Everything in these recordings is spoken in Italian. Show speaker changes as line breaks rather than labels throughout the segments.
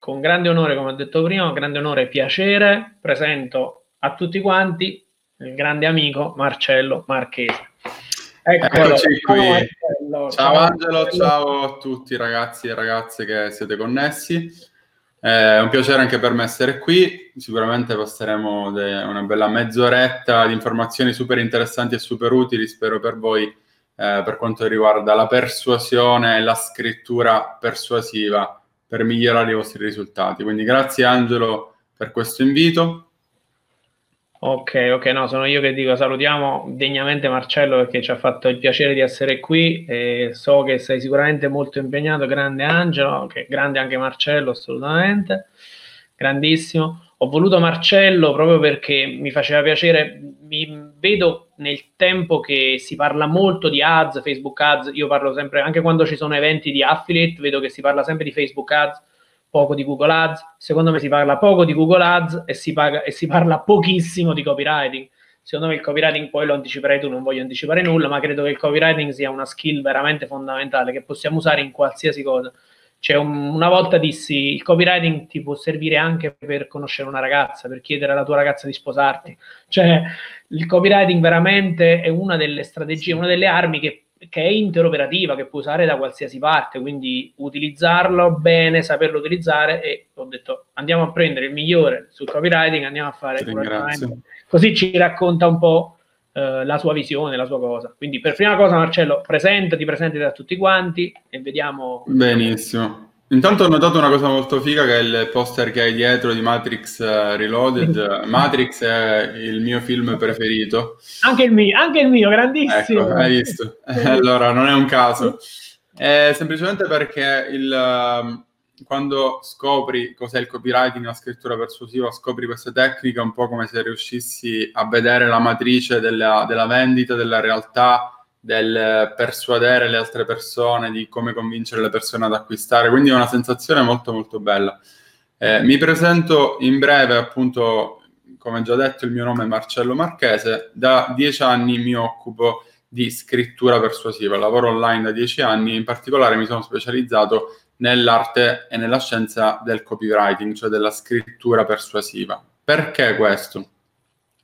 con grande onore, come ho detto prima, grande onore e piacere, presento a tutti quanti il grande amico Marcello Marchese.
Eccolo, Eccoci qui. Marcello. Ciao, ciao Angelo, ciao a tutti ragazzi e ragazze che siete connessi. È un piacere anche per me essere qui. Sicuramente passeremo una bella mezz'oretta di informazioni super interessanti e super utili, spero per voi, eh, per quanto riguarda la persuasione e la scrittura persuasiva per migliorare i vostri risultati. Quindi grazie Angelo per questo invito.
Ok, ok, no, sono io che dico salutiamo degnamente Marcello perché ci ha fatto il piacere di essere qui e so che sei sicuramente molto impegnato, grande Angelo, che grande anche Marcello assolutamente, grandissimo. Ho voluto Marcello proprio perché mi faceva piacere, mi vedo nel tempo che si parla molto di ads, Facebook ads, io parlo sempre, anche quando ci sono eventi di affiliate, vedo che si parla sempre di Facebook ads, poco di Google Ads. Secondo me si parla poco di Google Ads e si, paga, e si parla pochissimo di copywriting. Secondo me il copywriting poi lo anticiperai tu, non voglio anticipare nulla, ma credo che il copywriting sia una skill veramente fondamentale che possiamo usare in qualsiasi cosa. Cioè, un, una volta dissi, il copywriting ti può servire anche per conoscere una ragazza, per chiedere alla tua ragazza di sposarti. Cioè, il copywriting veramente è una delle strategie, una delle armi che che è interoperativa, che puoi usare da qualsiasi parte, quindi utilizzarlo bene, saperlo utilizzare e ho detto andiamo a prendere il migliore sul copywriting, andiamo a fare così ci racconta un po' eh, la sua visione, la sua cosa. Quindi per prima cosa Marcello, presentati, presentati a tutti quanti e vediamo.
Benissimo. Intanto ho notato una cosa molto figa che è il poster che hai dietro di Matrix uh, Reloaded. Matrix è il mio film preferito.
Anche il mio, anche il mio, grandissimo.
Ecco, hai visto? allora, non è un caso. È semplicemente perché il, uh, quando scopri cos'è il copywriting, la scrittura persuasiva, scopri queste tecniche un po' come se riuscissi a vedere la matrice della, della vendita, della realtà, del persuadere le altre persone, di come convincere le persone ad acquistare, quindi è una sensazione molto molto bella. Eh, mi presento in breve, appunto, come già detto, il mio nome è Marcello Marchese, da dieci anni mi occupo di scrittura persuasiva, lavoro online da dieci anni, in particolare mi sono specializzato nell'arte e nella scienza del copywriting, cioè della scrittura persuasiva. Perché questo?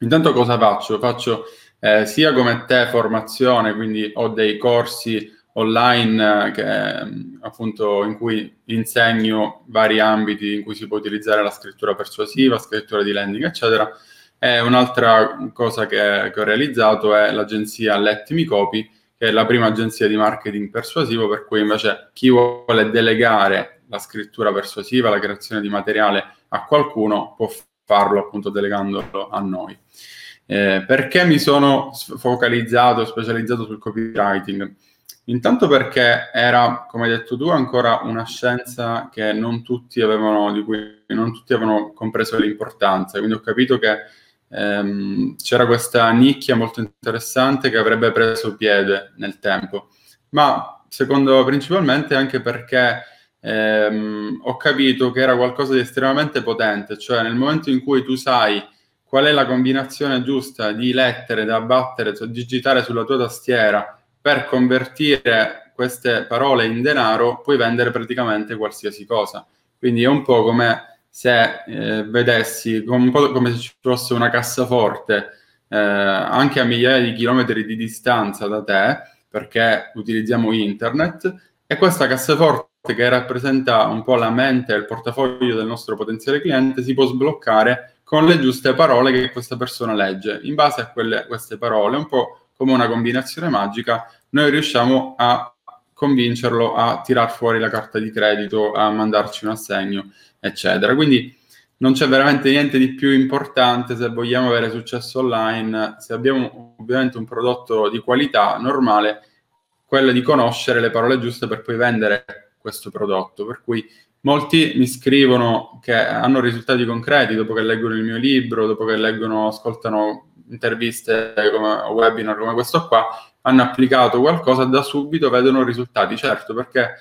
Intanto cosa faccio? Faccio eh, sia come te formazione, quindi ho dei corsi online eh, che, mm, appunto in cui insegno vari ambiti in cui si può utilizzare la scrittura persuasiva, scrittura di landing, eccetera. E un'altra cosa che, che ho realizzato è l'agenzia Lettimi Copy, che è la prima agenzia di marketing persuasivo, per cui invece chi vuole delegare la scrittura persuasiva, la creazione di materiale a qualcuno può farlo appunto delegandolo a noi. Eh, perché mi sono focalizzato, specializzato sul copywriting? Intanto perché era, come hai detto tu, ancora una scienza che non avevano, di cui non tutti avevano compreso l'importanza. Quindi ho capito che ehm, c'era questa nicchia molto interessante che avrebbe preso piede nel tempo. Ma secondo principalmente anche perché ehm, ho capito che era qualcosa di estremamente potente, cioè nel momento in cui tu sai qual è la combinazione giusta di lettere da battere, cioè digitare sulla tua tastiera per convertire queste parole in denaro, puoi vendere praticamente qualsiasi cosa. Quindi è un po' come se eh, vedessi, un po' come se ci fosse una cassaforte eh, anche a migliaia di chilometri di distanza da te, perché utilizziamo internet, e questa cassaforte che rappresenta un po' la mente e il portafoglio del nostro potenziale cliente si può sbloccare con le giuste parole che questa persona legge. In base a quelle, queste parole, un po' come una combinazione magica, noi riusciamo a convincerlo a tirar fuori la carta di credito, a mandarci un assegno, eccetera. Quindi non c'è veramente niente di più importante se vogliamo avere successo online, se abbiamo ovviamente un prodotto di qualità normale, quello di conoscere le parole giuste per poi vendere questo prodotto. Per cui Molti mi scrivono che hanno risultati concreti dopo che leggono il mio libro, dopo che leggono, ascoltano interviste come webinar come questo qua, hanno applicato qualcosa da subito vedono risultati, certo, perché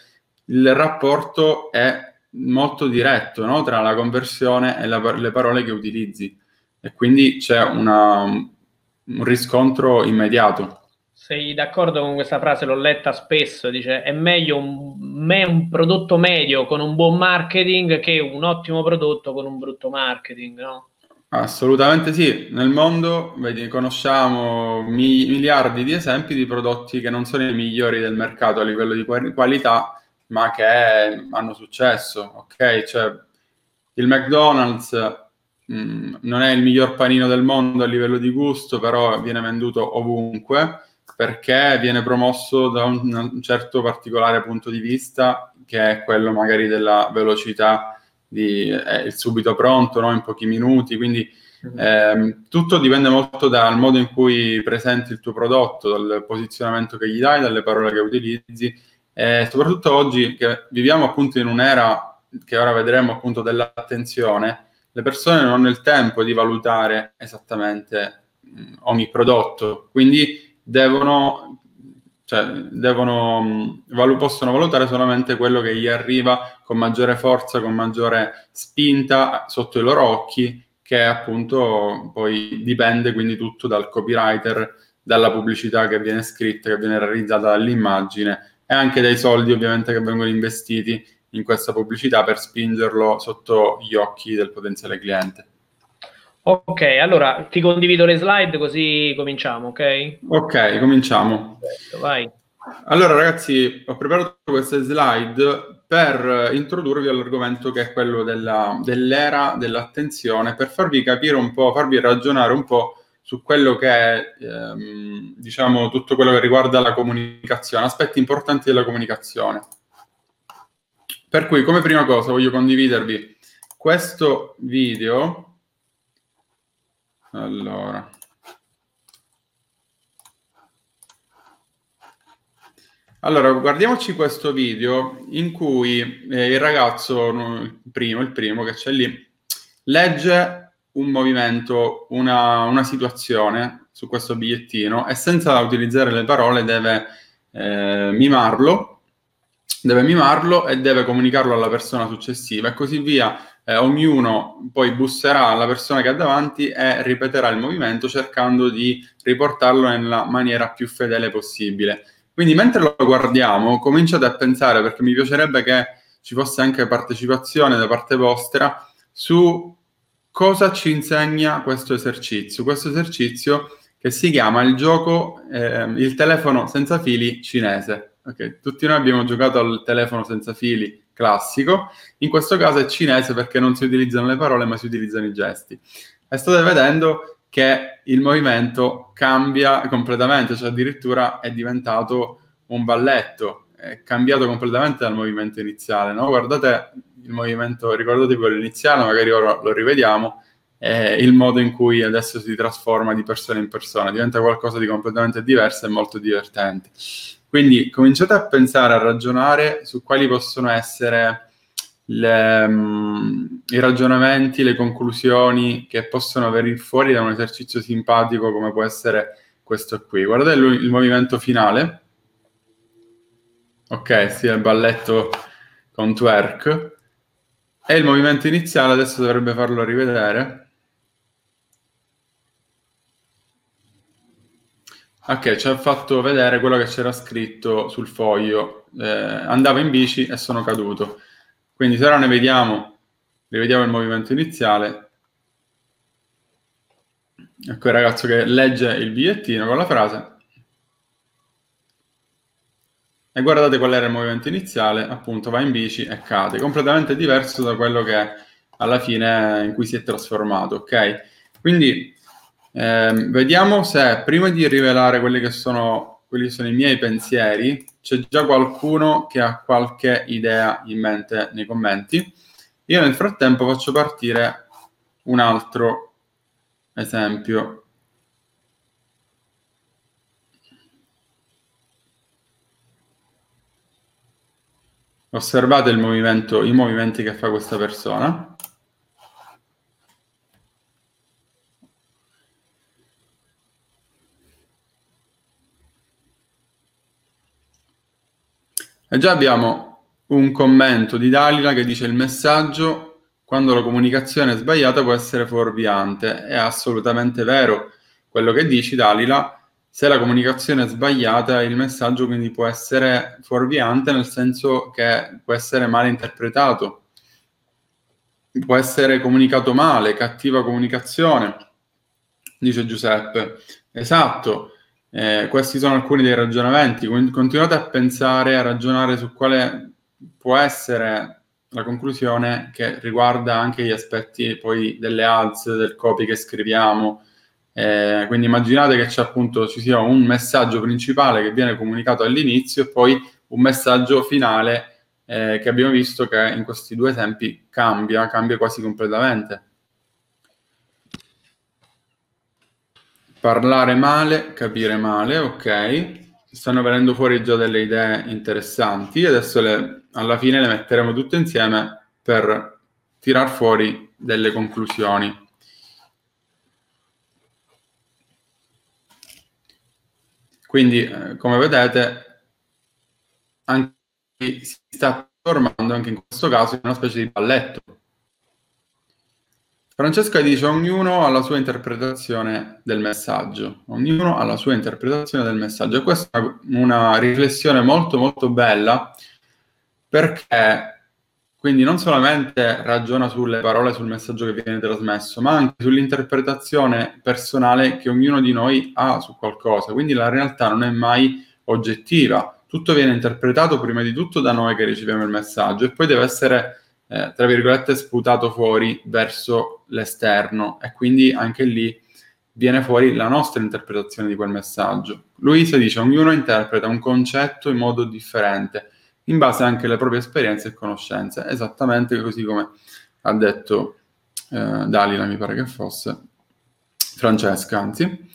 il rapporto è molto diretto no? tra la conversione e la, le parole che utilizzi e quindi c'è una, un riscontro immediato.
sei d'accordo con questa frase? L'ho letta spesso, dice è meglio un, me, un prodotto medio con un buon marketing che un ottimo prodotto con un brutto marketing, no?
Assolutamente sì, nel mondo vedi, conosciamo mi- miliardi di esempi di prodotti che non sono i migliori del mercato a livello di qualità, ma che hanno successo, ok? Cioè, il McDonald's mh, mm, non è il miglior panino del mondo a livello di gusto, però viene venduto ovunque perché viene promosso da un, un certo particolare punto di vista, che è quello magari della velocità di, è il subito pronto, no? in pochi minuti, quindi ehm, tutto dipende molto dal modo in cui presenti il tuo prodotto, dal posizionamento che gli dai, dalle parole che utilizzi e soprattutto oggi che viviamo appunto in un'era che ora vedremo appunto dell'attenzione, le persone non hanno il tempo di valutare esattamente mh, ogni prodotto, quindi devono cioè devono, valu- possono valutare solamente quello che gli arriva con maggiore forza, con maggiore spinta sotto i loro occhi, che appunto poi dipende quindi tutto dal copywriter, dalla pubblicità che viene scritta, che viene realizzata dall'immagine e anche dai soldi ovviamente che vengono investiti in questa pubblicità per spingerlo sotto gli occhi del potenziale cliente.
Ok, allora ti condivido le slide così cominciamo, ok?
Ok, cominciamo.
Perfetto, vai.
Allora ragazzi, ho preparato queste slide per introdurvi all'argomento che è quello della, dell'era dell'attenzione, per farvi capire un po', farvi ragionare un po' su quello che è, ehm, diciamo, tutto quello che riguarda la comunicazione, aspetti importanti della comunicazione. Per cui, come prima cosa, voglio condividervi questo video allora. Allora, guardiamoci questo video in cui eh, il ragazzo, il primo, il primo che c'è lì, legge un movimento, una, una situazione su questo bigliettino e senza utilizzare le parole deve eh, mimarlo, deve mimarlo e deve comunicarlo alla persona successiva e così via eh, ognuno poi busserà alla persona che ha davanti e ripeterà il movimento cercando di riportarlo nella maniera più fedele possibile. Quindi mentre lo guardiamo, cominciate a pensare, perché mi piacerebbe che ci fosse anche partecipazione da parte vostra su cosa ci insegna questo esercizio. Questo esercizio che si chiama il gioco, eh, il telefono senza fili cinese. Okay. Tutti noi abbiamo giocato al telefono senza fili classico, in questo caso è cinese perché non si utilizzano le parole ma si utilizzano i gesti. E state vedendo che il movimento cambia completamente, cioè addirittura è diventato un balletto, è cambiato completamente dal movimento iniziale, no? Guardate il movimento, ricordatevi quello iniziale, magari ora lo rivediamo, è il modo in cui adesso si trasforma di persona in persona, diventa qualcosa di completamente diverso e molto divertente. Quindi cominciate a pensare, a ragionare su quali possono essere le, um, i ragionamenti, le conclusioni che possono venire fuori da un esercizio simpatico come può essere questo qui. Guardate il, il movimento finale. Ok, sì, il balletto con twerk. E il movimento iniziale adesso dovrebbe farlo rivedere. Ok, ci ha fatto vedere quello che c'era scritto sul foglio. Eh, andavo in bici e sono caduto. Quindi se ora ne vediamo, rivediamo il movimento iniziale. Ecco il ragazzo che legge il bigliettino con la frase. E guardate qual era il movimento iniziale, appunto va in bici e cade, completamente diverso da quello che alla fine in cui si è trasformato, ok? Quindi eh, vediamo se prima di rivelare quelli che sono, quelli che sono i miei pensieri, c'è già qualcuno che ha qualche idea in mente nei commenti. Io nel frattempo faccio partire un altro esempio. Osservate il movimento, i movimenti che fa questa persona. E già abbiamo un commento di Dalila che dice il messaggio quando la comunicazione è sbagliata può essere fuorviante. È assolutamente vero quello che dici Dalila. Se la comunicazione è sbagliata, il messaggio quindi può essere fuorviante nel senso che può essere male interpretato, può essere comunicato male, cattiva comunicazione, dice Giuseppe. Esatto, eh, questi sono alcuni dei ragionamenti. Continuate a pensare, a ragionare su quale può essere la conclusione che riguarda anche gli aspetti poi delle ads, del copy che scriviamo, eh, quindi immaginate che appunto ci sia un messaggio principale che viene comunicato all'inizio e poi un messaggio finale eh, che abbiamo visto che in questi due esempi cambia, cambia quasi completamente. Parlare male, capire male, ok. Stanno venendo fuori già delle idee interessanti. Adesso le, alla fine le metteremo tutte insieme per tirar fuori delle conclusioni. Quindi, eh, come vedete, anche, si sta formando anche in questo caso una specie di balletto. Francesca dice ognuno ha la sua interpretazione del messaggio, ognuno ha la sua interpretazione del messaggio e questa è una riflessione molto molto bella perché quindi non solamente ragiona sulle parole, sul messaggio che viene trasmesso, ma anche sull'interpretazione personale che ognuno di noi ha su qualcosa. Quindi la realtà non è mai oggettiva, tutto viene interpretato prima di tutto da noi che riceviamo il messaggio e poi deve essere, eh, tra virgolette, sputato fuori verso l'esterno e quindi anche lì viene fuori la nostra interpretazione di quel messaggio. Luisa dice ognuno interpreta un concetto in modo differente in base anche alle proprie esperienze e conoscenze, esattamente così come ha detto eh, Dalila, mi pare che fosse, Francesca, anzi.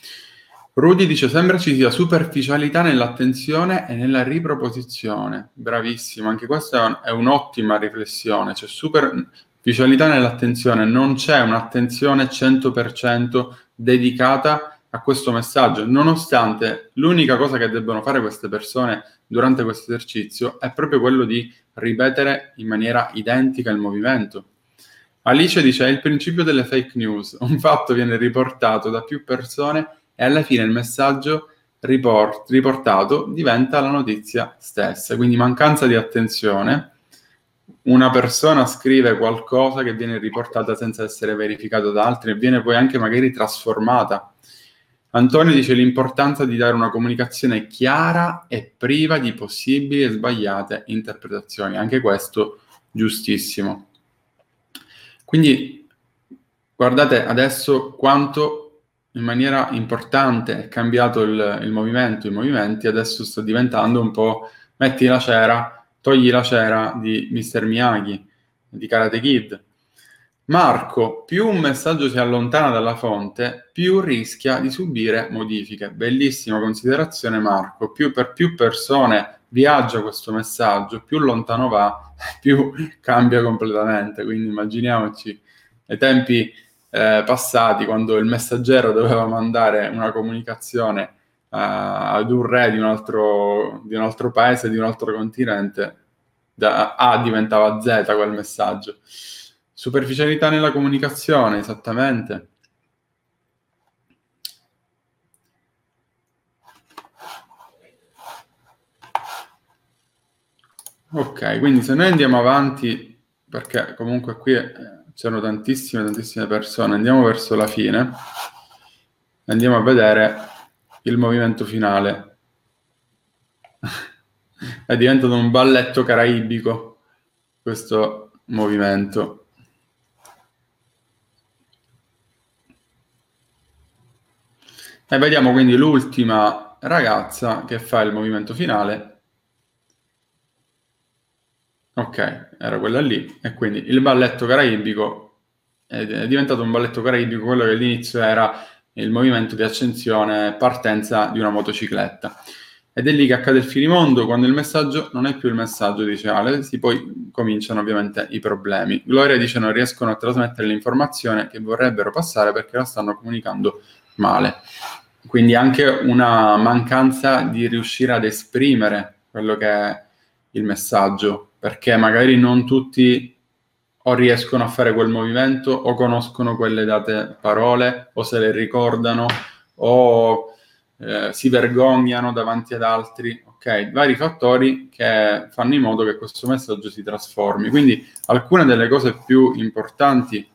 Rudy dice, sembra ci sia superficialità nell'attenzione e nella riproposizione. Bravissimo, anche questa è un'ottima riflessione, c'è superficialità nell'attenzione, non c'è un'attenzione 100% dedicata a questo messaggio, nonostante l'unica cosa che debbono fare queste persone durante questo esercizio è proprio quello di ripetere in maniera identica il movimento. Alice dice: È il principio delle fake news. Un fatto viene riportato da più persone e alla fine il messaggio report, riportato diventa la notizia stessa. Quindi mancanza di attenzione. Una persona scrive qualcosa che viene riportata senza essere verificato da altri e viene poi anche magari trasformata Antonio dice l'importanza di dare una comunicazione chiara e priva di possibili e sbagliate interpretazioni. Anche questo giustissimo. Quindi guardate adesso quanto in maniera importante è cambiato il, il movimento, i movimenti adesso sta diventando un po' metti la cera, togli la cera di Mr. Miyagi, di Karate Kid Marco, più un messaggio si allontana dalla fonte, più rischia di subire modifiche. Bellissima considerazione Marco, più per più persone viaggia questo messaggio, più lontano va, più cambia completamente. Quindi immaginiamoci ai tempi eh, passati quando il messaggero doveva mandare una comunicazione uh, ad un re di un, altro, di un altro paese, di un altro continente, da A diventava Z quel messaggio. Superficialità nella comunicazione, esattamente. Ok, quindi se noi andiamo avanti, perché comunque qui eh, c'erano tantissime, tantissime persone, andiamo verso la fine, andiamo a vedere il movimento finale. È diventato un balletto caraibico questo movimento. E vediamo quindi l'ultima ragazza che fa il movimento finale. Ok, era quella lì. E quindi il balletto caraibico è diventato un balletto caraibico, quello che all'inizio era il movimento di accensione e partenza di una motocicletta. Ed è lì che accade il finimondo, quando il messaggio non è più il messaggio, dice Ale, si poi cominciano ovviamente i problemi. Gloria dice non riescono a trasmettere l'informazione che vorrebbero passare perché la stanno comunicando male. Quindi anche una mancanza di riuscire ad esprimere quello che è il messaggio, perché magari non tutti o riescono a fare quel movimento o conoscono quelle date parole o se le ricordano o eh, si vergognano davanti ad altri, ok? Vari fattori che fanno in modo che questo messaggio si trasformi. Quindi alcune delle cose più importanti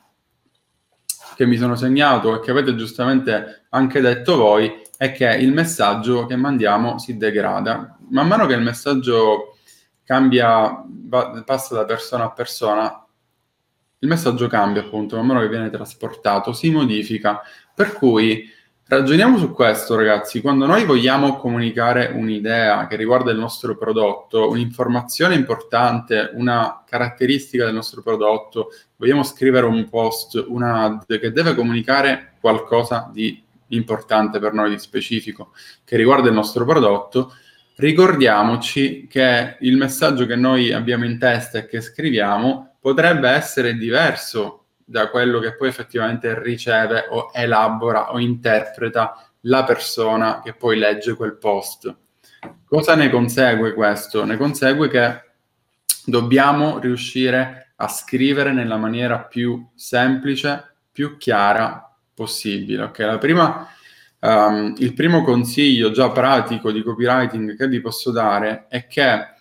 che mi sono segnato e che avete giustamente anche detto voi è che il messaggio che mandiamo si degrada. Man mano che il messaggio cambia, va, passa da persona a persona, il messaggio cambia appunto, man mano che viene trasportato, si modifica. Per cui ragioniamo su questo, ragazzi. Quando noi vogliamo comunicare un'idea che riguarda il nostro prodotto, un'informazione importante, una caratteristica del nostro prodotto, vogliamo scrivere un post, una ad che deve comunicare qualcosa di importante per noi, di specifico, che riguarda il nostro prodotto, ricordiamoci che il messaggio che noi abbiamo in testa e che scriviamo potrebbe essere diverso da quello che poi effettivamente riceve o elabora o interpreta la persona che poi legge quel post. Cosa ne consegue questo? Ne consegue che dobbiamo riuscire a scrivere nella maniera più semplice, più chiara possibile. Okay? Prima, um, il primo consiglio già pratico di copywriting che vi posso dare è che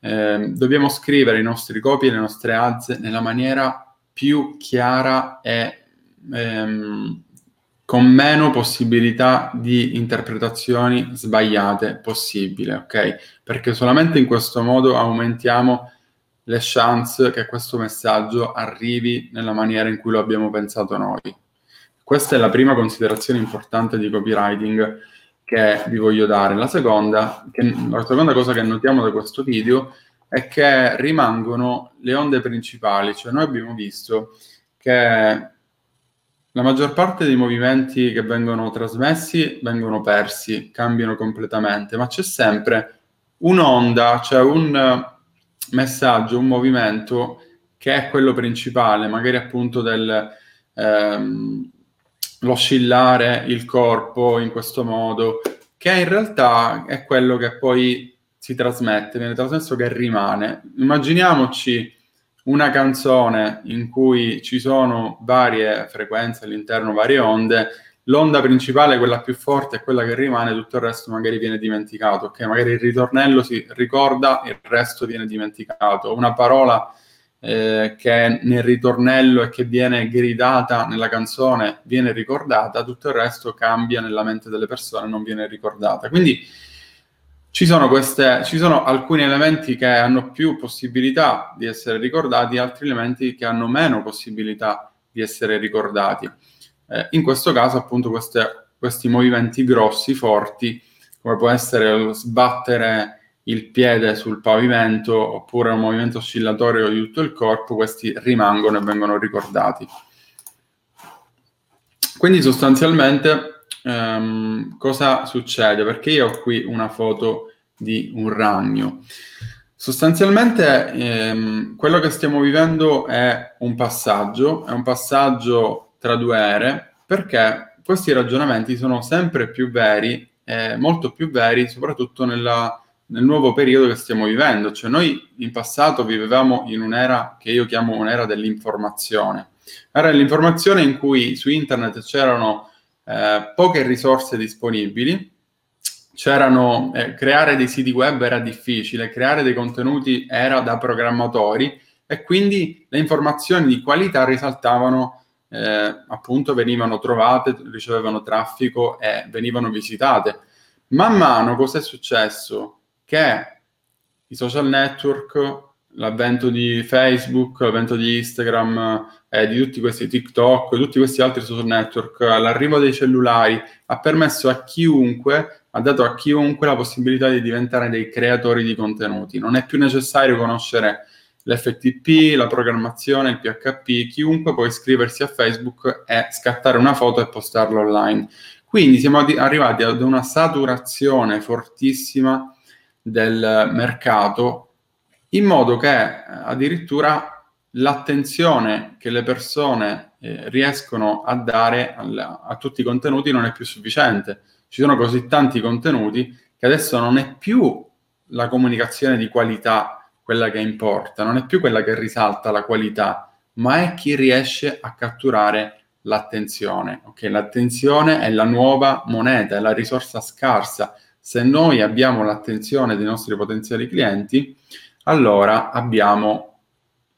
eh, dobbiamo scrivere i nostri copy e le nostre ads nella maniera più chiara e ehm, con meno possibilità di interpretazioni sbagliate possibile, ok? Perché solamente in questo modo aumentiamo le chance che questo messaggio arrivi nella maniera in cui lo abbiamo pensato noi. Questa è la prima considerazione importante di copywriting che vi voglio dare. La seconda, che, la seconda cosa che notiamo da questo video è che rimangono le onde principali, cioè noi abbiamo visto che la maggior parte dei movimenti che vengono trasmessi vengono persi, cambiano completamente, ma c'è sempre un'onda, cioè un messaggio, un movimento che è quello principale, magari appunto del, ehm, l'oscillare il corpo in questo modo, che in realtà è quello che poi si trasmette, viene trasmesso che rimane. Immaginiamoci una canzone in cui ci sono varie frequenze all'interno, varie onde, l'onda principale, quella più forte, è quella che rimane, tutto il resto magari viene dimenticato, ok? Magari il ritornello si ricorda, il resto viene dimenticato. Una parola eh, che nel ritornello e che viene gridata nella canzone viene ricordata, tutto il resto cambia nella mente delle persone, non viene ricordata. Quindi ci sono, queste, ci sono alcuni elementi che hanno più possibilità di essere ricordati, altri elementi che hanno meno possibilità di essere ricordati. Eh, in questo caso, appunto, queste, questi movimenti grossi, forti, come può essere lo sbattere il piede sul pavimento oppure un movimento oscillatorio di tutto il corpo, questi rimangono e vengono ricordati. Quindi sostanzialmente ehm, cosa succede? Perché io ho qui una foto di un ragno. Sostanzialmente ehm, quello che stiamo vivendo è un passaggio, è un passaggio tra due ere, perché questi ragionamenti sono sempre più veri, eh, molto più veri, soprattutto nella nel nuovo periodo che stiamo vivendo. Cioè noi in passato vivevamo in un'era che io chiamo un'era dell'informazione. Era l'informazione in cui su internet c'erano eh, poche risorse disponibili, c'erano, eh, creare dei siti web era difficile, creare dei contenuti era da programmatori e quindi le informazioni di qualità risaltavano, eh, appunto venivano trovate, ricevevano traffico e venivano visitate. Man mano cosa è successo? Che i social network, l'avvento di Facebook, l'avvento di Instagram, eh, di tutti questi TikTok, tutti questi altri social network, l'arrivo dei cellulari ha permesso a chiunque, ha dato a chiunque la possibilità di diventare dei creatori di contenuti. Non è più necessario conoscere l'FTP, la programmazione, il PHP, chiunque può iscriversi a Facebook e scattare una foto e postarla online. Quindi siamo arrivati ad una saturazione fortissima del mercato in modo che eh, addirittura l'attenzione che le persone eh, riescono a dare al, a tutti i contenuti non è più sufficiente. Ci sono così tanti contenuti che adesso non è più la comunicazione di qualità quella che importa, non è più quella che risalta la qualità, ma è chi riesce a catturare l'attenzione. Okay? L'attenzione è la nuova moneta, è la risorsa scarsa. Se noi abbiamo l'attenzione dei nostri potenziali clienti, allora abbiamo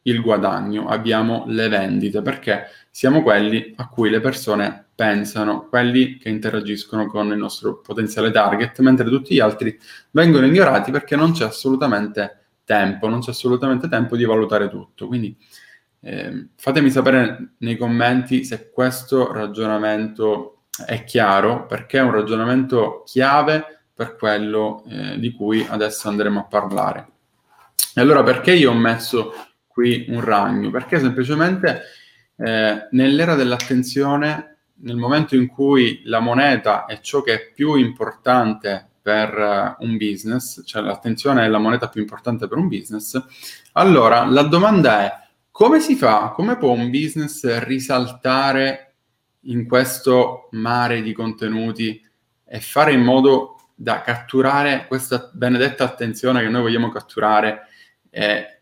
il guadagno, abbiamo le vendite, perché siamo quelli a cui le persone pensano, quelli che interagiscono con il nostro potenziale target, mentre tutti gli altri vengono ignorati perché non c'è assolutamente tempo, non c'è assolutamente tempo di valutare tutto. Quindi eh, fatemi sapere nei commenti se questo ragionamento è chiaro, perché è un ragionamento chiave per quello eh, di cui adesso andremo a parlare. E allora perché io ho messo qui un ragno? Perché semplicemente eh, nell'era dell'attenzione, nel momento in cui la moneta è ciò che è più importante per uh, un business, cioè l'attenzione è la moneta più importante per un business, allora la domanda è come si fa, come può un business risaltare in questo mare di contenuti e fare in modo da catturare questa benedetta attenzione che noi vogliamo catturare e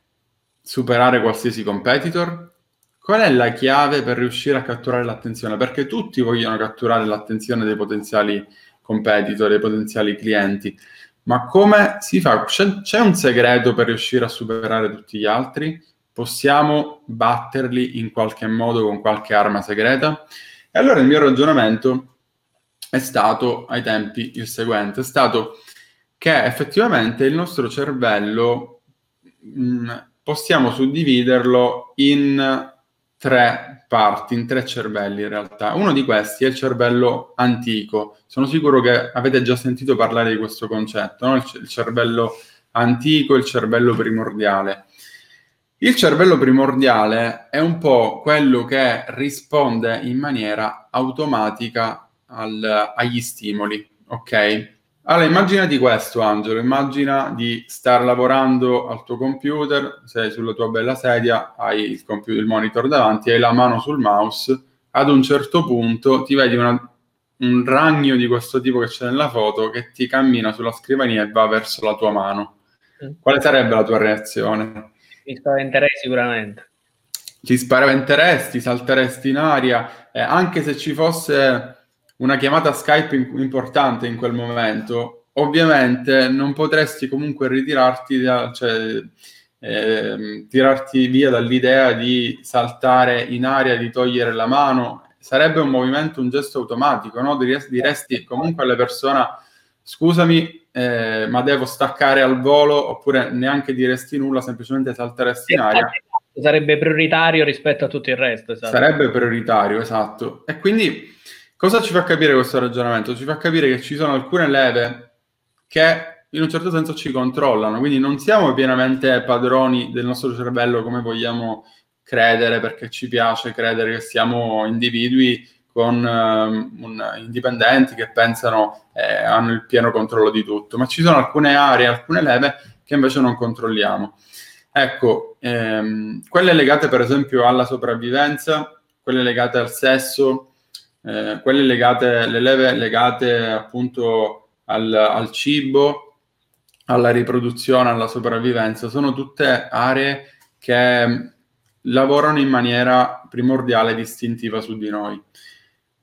superare qualsiasi competitor? Qual è la chiave per riuscire a catturare l'attenzione? Perché tutti vogliono catturare l'attenzione dei potenziali competitor, dei potenziali clienti. Ma come si fa? C'è, c'è un segreto per riuscire a superare tutti gli altri? Possiamo batterli in qualche modo con qualche arma segreta? E allora il mio ragionamento è stato ai tempi il seguente, è stato che effettivamente il nostro cervello mh, possiamo suddividerlo in tre parti, in tre cervelli in realtà. Uno di questi è il cervello antico. Sono sicuro che avete già sentito parlare di questo concetto, no? il cervello antico, il cervello primordiale. Il cervello primordiale è un po' quello che risponde in maniera automatica al, agli stimoli, ok? Allora, immaginati questo, Angelo, immagina di star lavorando al tuo computer, sei sulla tua bella sedia, hai il, computer, il monitor davanti, hai la mano sul mouse, ad un certo punto ti vedi una, un ragno di questo tipo che c'è nella foto che ti cammina sulla scrivania e va verso la tua mano. Mm. Quale sarebbe la tua reazione?
Mi spaventerei sicuramente.
Ti spaventeresti, salteresti in aria, eh, anche se ci fosse una chiamata Skype in- importante in quel momento, ovviamente non potresti comunque ritirarti, da, cioè eh, tirarti via dall'idea di saltare in aria, di togliere la mano. Sarebbe un movimento, un gesto automatico, no? Diresti comunque alle persone, scusami, eh, ma devo staccare al volo, oppure neanche diresti nulla, semplicemente salteresti in aria.
Sarebbe prioritario rispetto a tutto il resto.
Esatto. Sarebbe prioritario, esatto. E quindi Cosa ci fa capire questo ragionamento? Ci fa capire che ci sono alcune leve che in un certo senso ci controllano, quindi non siamo pienamente padroni del nostro cervello come vogliamo credere, perché ci piace credere che siamo individui con um, un, indipendenti che pensano eh, hanno il pieno controllo di tutto, ma ci sono alcune aree, alcune leve che invece non controlliamo. Ecco, ehm, quelle legate per esempio alla sopravvivenza, quelle legate al sesso, eh, quelle legate, le leve legate appunto al, al cibo, alla riproduzione, alla sopravvivenza, sono tutte aree che lavorano in maniera primordiale e istintiva su di noi.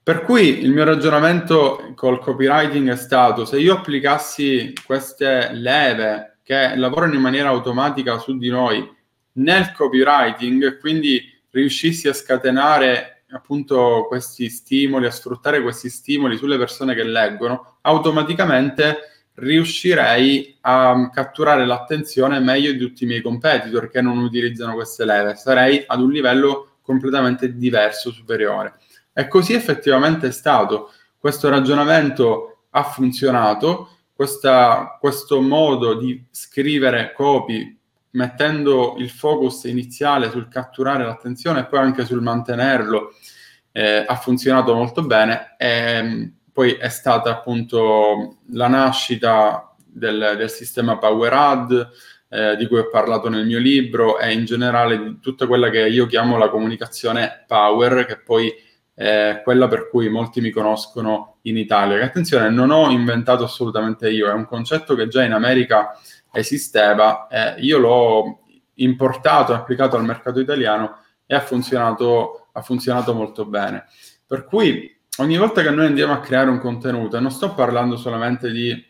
Per cui il mio ragionamento col copywriting è stato se io applicassi queste leve che lavorano in maniera automatica su di noi nel copywriting, quindi riuscissi a scatenare appunto questi stimoli, a sfruttare questi stimoli sulle persone che leggono, automaticamente riuscirei a catturare l'attenzione meglio di tutti i miei competitor che non utilizzano queste leve. Sarei ad un livello completamente diverso, superiore. E così effettivamente è stato. Questo ragionamento ha funzionato, questa, questo modo di scrivere copy mettendo il focus iniziale sul catturare l'attenzione e poi anche sul mantenerlo, eh, ha funzionato molto bene. E, mm, poi è stata appunto la nascita del, del sistema PowerAd, eh, di cui ho parlato nel mio libro, e in generale di tutta quella che io chiamo la comunicazione power, che poi è quella per cui molti mi conoscono in Italia. Che attenzione, non ho inventato assolutamente io, è un concetto che già in America esisteva, eh, io l'ho importato e applicato al mercato italiano e ha funzionato ha funzionato molto bene. Per cui ogni volta che noi andiamo a creare un contenuto, non sto parlando solamente di,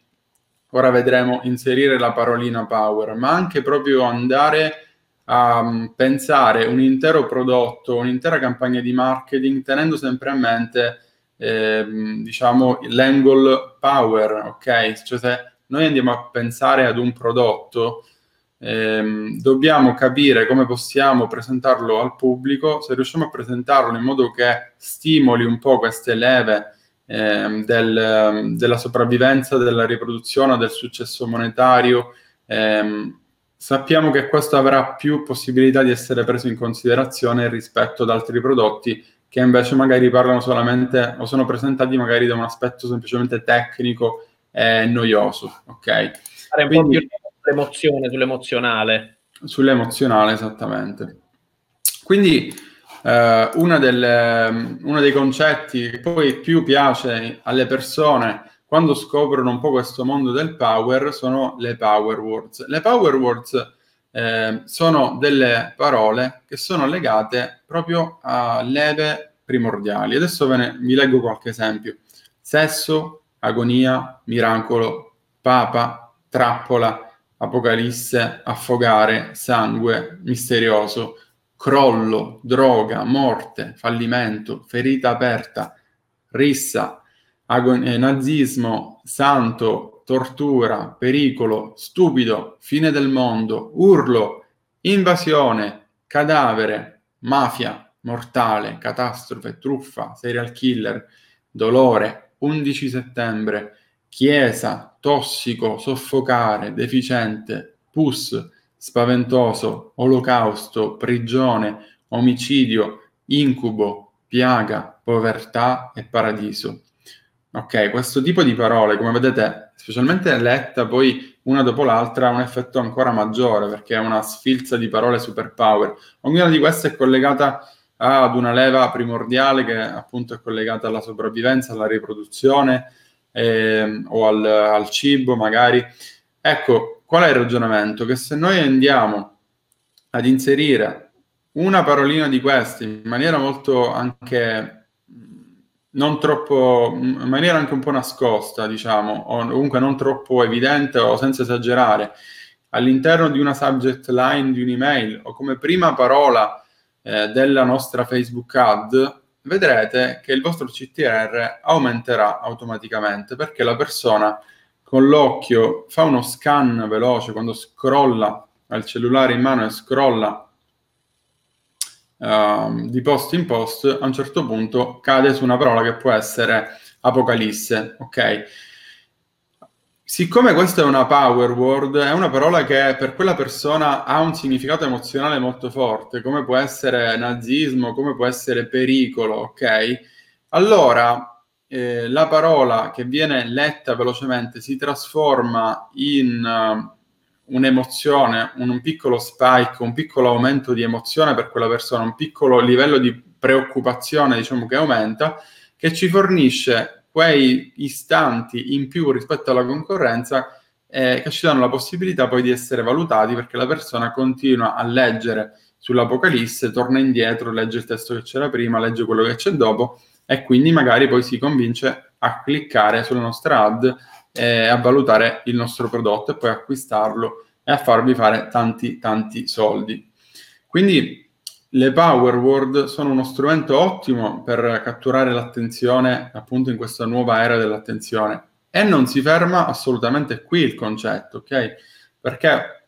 ora vedremo, inserire la parolina power, ma anche proprio andare a um, pensare un intero prodotto, un'intera campagna di marketing, tenendo sempre a mente, eh, diciamo, l'angle power, ok? Cioè se noi andiamo a pensare ad un prodotto, ehm, dobbiamo capire come possiamo presentarlo al pubblico, se riusciamo a presentarlo in modo che stimoli un po' queste leve ehm, del, della sopravvivenza, della riproduzione, del successo monetario, ehm, sappiamo che questo avrà più possibilità di essere preso in considerazione rispetto ad altri prodotti che invece magari parlano solamente o sono presentati magari da un aspetto semplicemente tecnico e noioso, ok?
Fare un Quindi, po' più sull'emozione, sull'emozionale.
Sull'emozionale, esattamente. Quindi eh, una delle, uno dei concetti che poi più piace alle persone quando scoprono un po' questo mondo del power sono le power words. Le power words eh, sono delle parole che sono legate proprio a leve primordiali. Adesso ve ne, vi leggo qualche esempio. Sesso, agonia, miracolo, papa, trappola, apocalisse, affogare, sangue, misterioso, crollo, droga, morte, fallimento, ferita aperta, rissa, agon- eh, nazismo, santo, tortura, pericolo, stupido, fine del mondo, urlo, invasione, cadavere, mafia, mortale, catastrofe, truffa, serial killer, dolore, 11 settembre, chiesa, tossico, soffocare, deficiente, pus, spaventoso, olocausto, prigione, omicidio, incubo, piaga, povertà e paradiso. Ok, questo tipo di parole, come vedete, specialmente letta poi una dopo l'altra, ha un effetto ancora maggiore perché è una sfilza di parole superpower. Ognuna di queste è collegata ad una leva primordiale che appunto è collegata alla sopravvivenza, alla riproduzione eh, o al, al cibo magari. Ecco, qual è il ragionamento? Che se noi andiamo ad inserire una parolina di queste in maniera molto anche non troppo, in maniera anche un po' nascosta, diciamo, o comunque non troppo evidente o senza esagerare, all'interno di una subject line di un'email o come prima parola eh, della nostra Facebook ad, vedrete che il vostro CTR aumenterà automaticamente perché la persona con l'occhio fa uno scan veloce quando scrolla al cellulare in mano e scrolla uh, di post in post, a un certo punto cade su una parola che può essere apocalisse, ok? Siccome questa è una power word, è una parola che per quella persona ha un significato emozionale molto forte, come può essere nazismo, come può essere pericolo, ok? Allora, eh, la parola che viene letta velocemente si trasforma in uh, un'emozione, un piccolo spike, un piccolo aumento di emozione per quella persona, un piccolo livello di preoccupazione, diciamo che aumenta, che ci fornisce quei istanti in più rispetto alla concorrenza eh, che ci danno la possibilità poi di essere valutati perché la persona continua a leggere sull'Apocalisse, torna indietro, legge il testo che c'era prima, legge quello che c'è dopo e quindi magari poi si convince a cliccare sulla nostra ad eh, a valutare il nostro prodotto e poi acquistarlo e a farvi fare tanti tanti soldi. Quindi le power word sono uno strumento ottimo per catturare l'attenzione appunto in questa nuova era dell'attenzione e non si ferma assolutamente qui il concetto, ok? Perché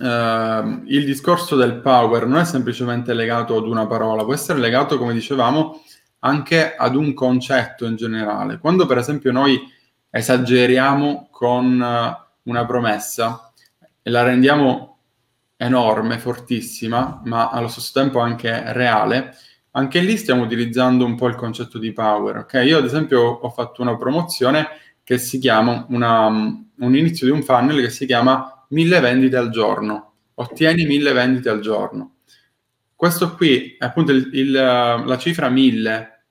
eh, il discorso del power non è semplicemente legato ad una parola, può essere legato, come dicevamo, anche ad un concetto in generale. Quando per esempio noi esageriamo con una promessa e la rendiamo enorme, fortissima, ma allo stesso tempo anche reale, anche lì stiamo utilizzando un po' il concetto di power. Ok, io ad esempio ho fatto una promozione che si chiama una, un inizio di un funnel che si chiama mille vendite al giorno. Ottieni mille vendite al giorno. Questo qui è appunto il, il, la cifra mille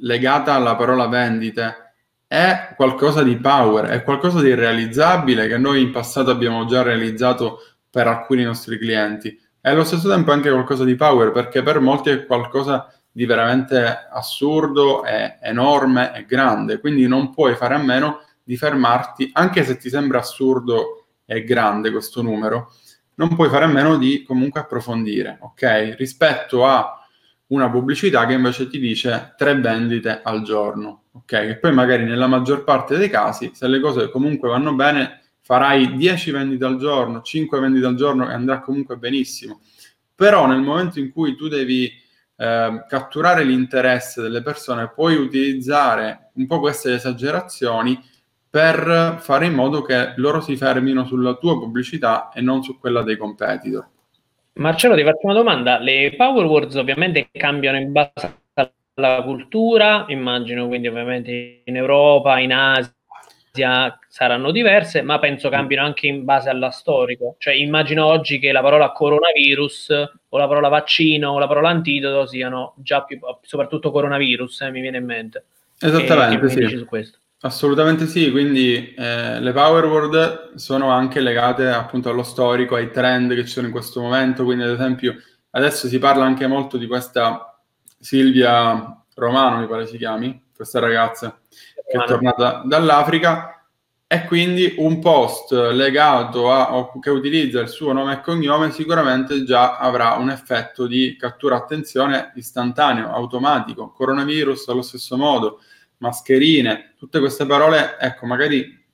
legata alla parola vendite è qualcosa di power, è qualcosa di realizzabile che noi in passato abbiamo già realizzato per alcuni nostri clienti. e allo stesso tempo anche qualcosa di power, perché per molti è qualcosa di veramente assurdo, è enorme, è grande, quindi non puoi fare a meno di fermarti, anche se ti sembra assurdo e grande questo numero, non puoi fare a meno di comunque approfondire, ok? Rispetto a una pubblicità che invece ti dice tre vendite al giorno, ok? Che poi magari nella maggior parte dei casi, se le cose comunque vanno bene, farai 10 vendite al giorno, 5 vendite al giorno e andrà comunque benissimo. Però nel momento in cui tu devi eh, catturare l'interesse delle persone, puoi utilizzare un po' queste esagerazioni per fare in modo che loro si fermino sulla tua pubblicità e non su quella dei competitor.
Marcello, ti faccio una domanda. Le Power Words ovviamente cambiano in base alla cultura, immagino quindi ovviamente in Europa, in Asia saranno diverse, ma penso cambino anche in base alla storico. Cioè, immagino oggi che la parola coronavirus o la parola vaccino o la parola antidoto siano già più, soprattutto coronavirus, eh, mi viene in mente.
Esattamente, che, che sì. Assolutamente sì, quindi eh, le power word sono anche legate appunto allo storico, ai trend che ci sono in questo momento, quindi ad esempio adesso si parla anche molto di questa Silvia Romano, mi pare si chiami, questa ragazza che è tornata dall'Africa e quindi un post legato a o che utilizza il suo nome e cognome sicuramente già avrà un effetto di cattura attenzione istantaneo, automatico. Coronavirus allo stesso modo, mascherine, tutte queste parole, ecco, magari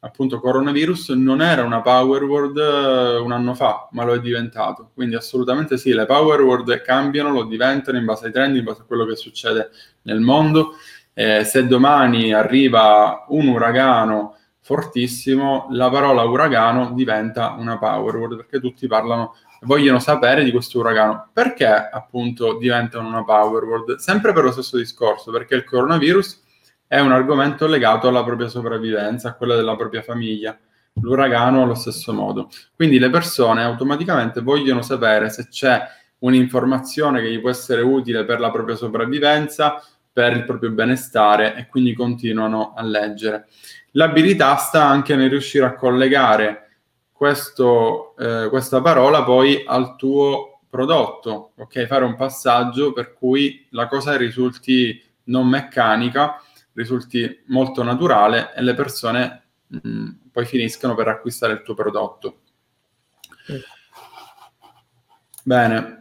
appunto coronavirus non era una power word eh, un anno fa, ma lo è diventato. Quindi assolutamente sì, le power word cambiano, lo diventano in base ai trend, in base a quello che succede nel mondo eh, se domani arriva un uragano fortissimo, la parola uragano diventa una power word perché tutti parlano, vogliono sapere di questo uragano. Perché appunto diventano una power word? Sempre per lo stesso discorso, perché il coronavirus è un argomento legato alla propria sopravvivenza, a quella della propria famiglia. L'uragano allo stesso modo. Quindi le persone automaticamente vogliono sapere se c'è un'informazione che gli può essere utile per la propria sopravvivenza per il proprio benestare e quindi continuano a leggere. L'abilità sta anche nel riuscire a collegare questo, eh, questa parola poi al tuo prodotto, ok? Fare un passaggio per cui la cosa risulti non meccanica, risulti molto naturale e le persone mh, mm, poi finiscono per acquistare il tuo prodotto. Bene,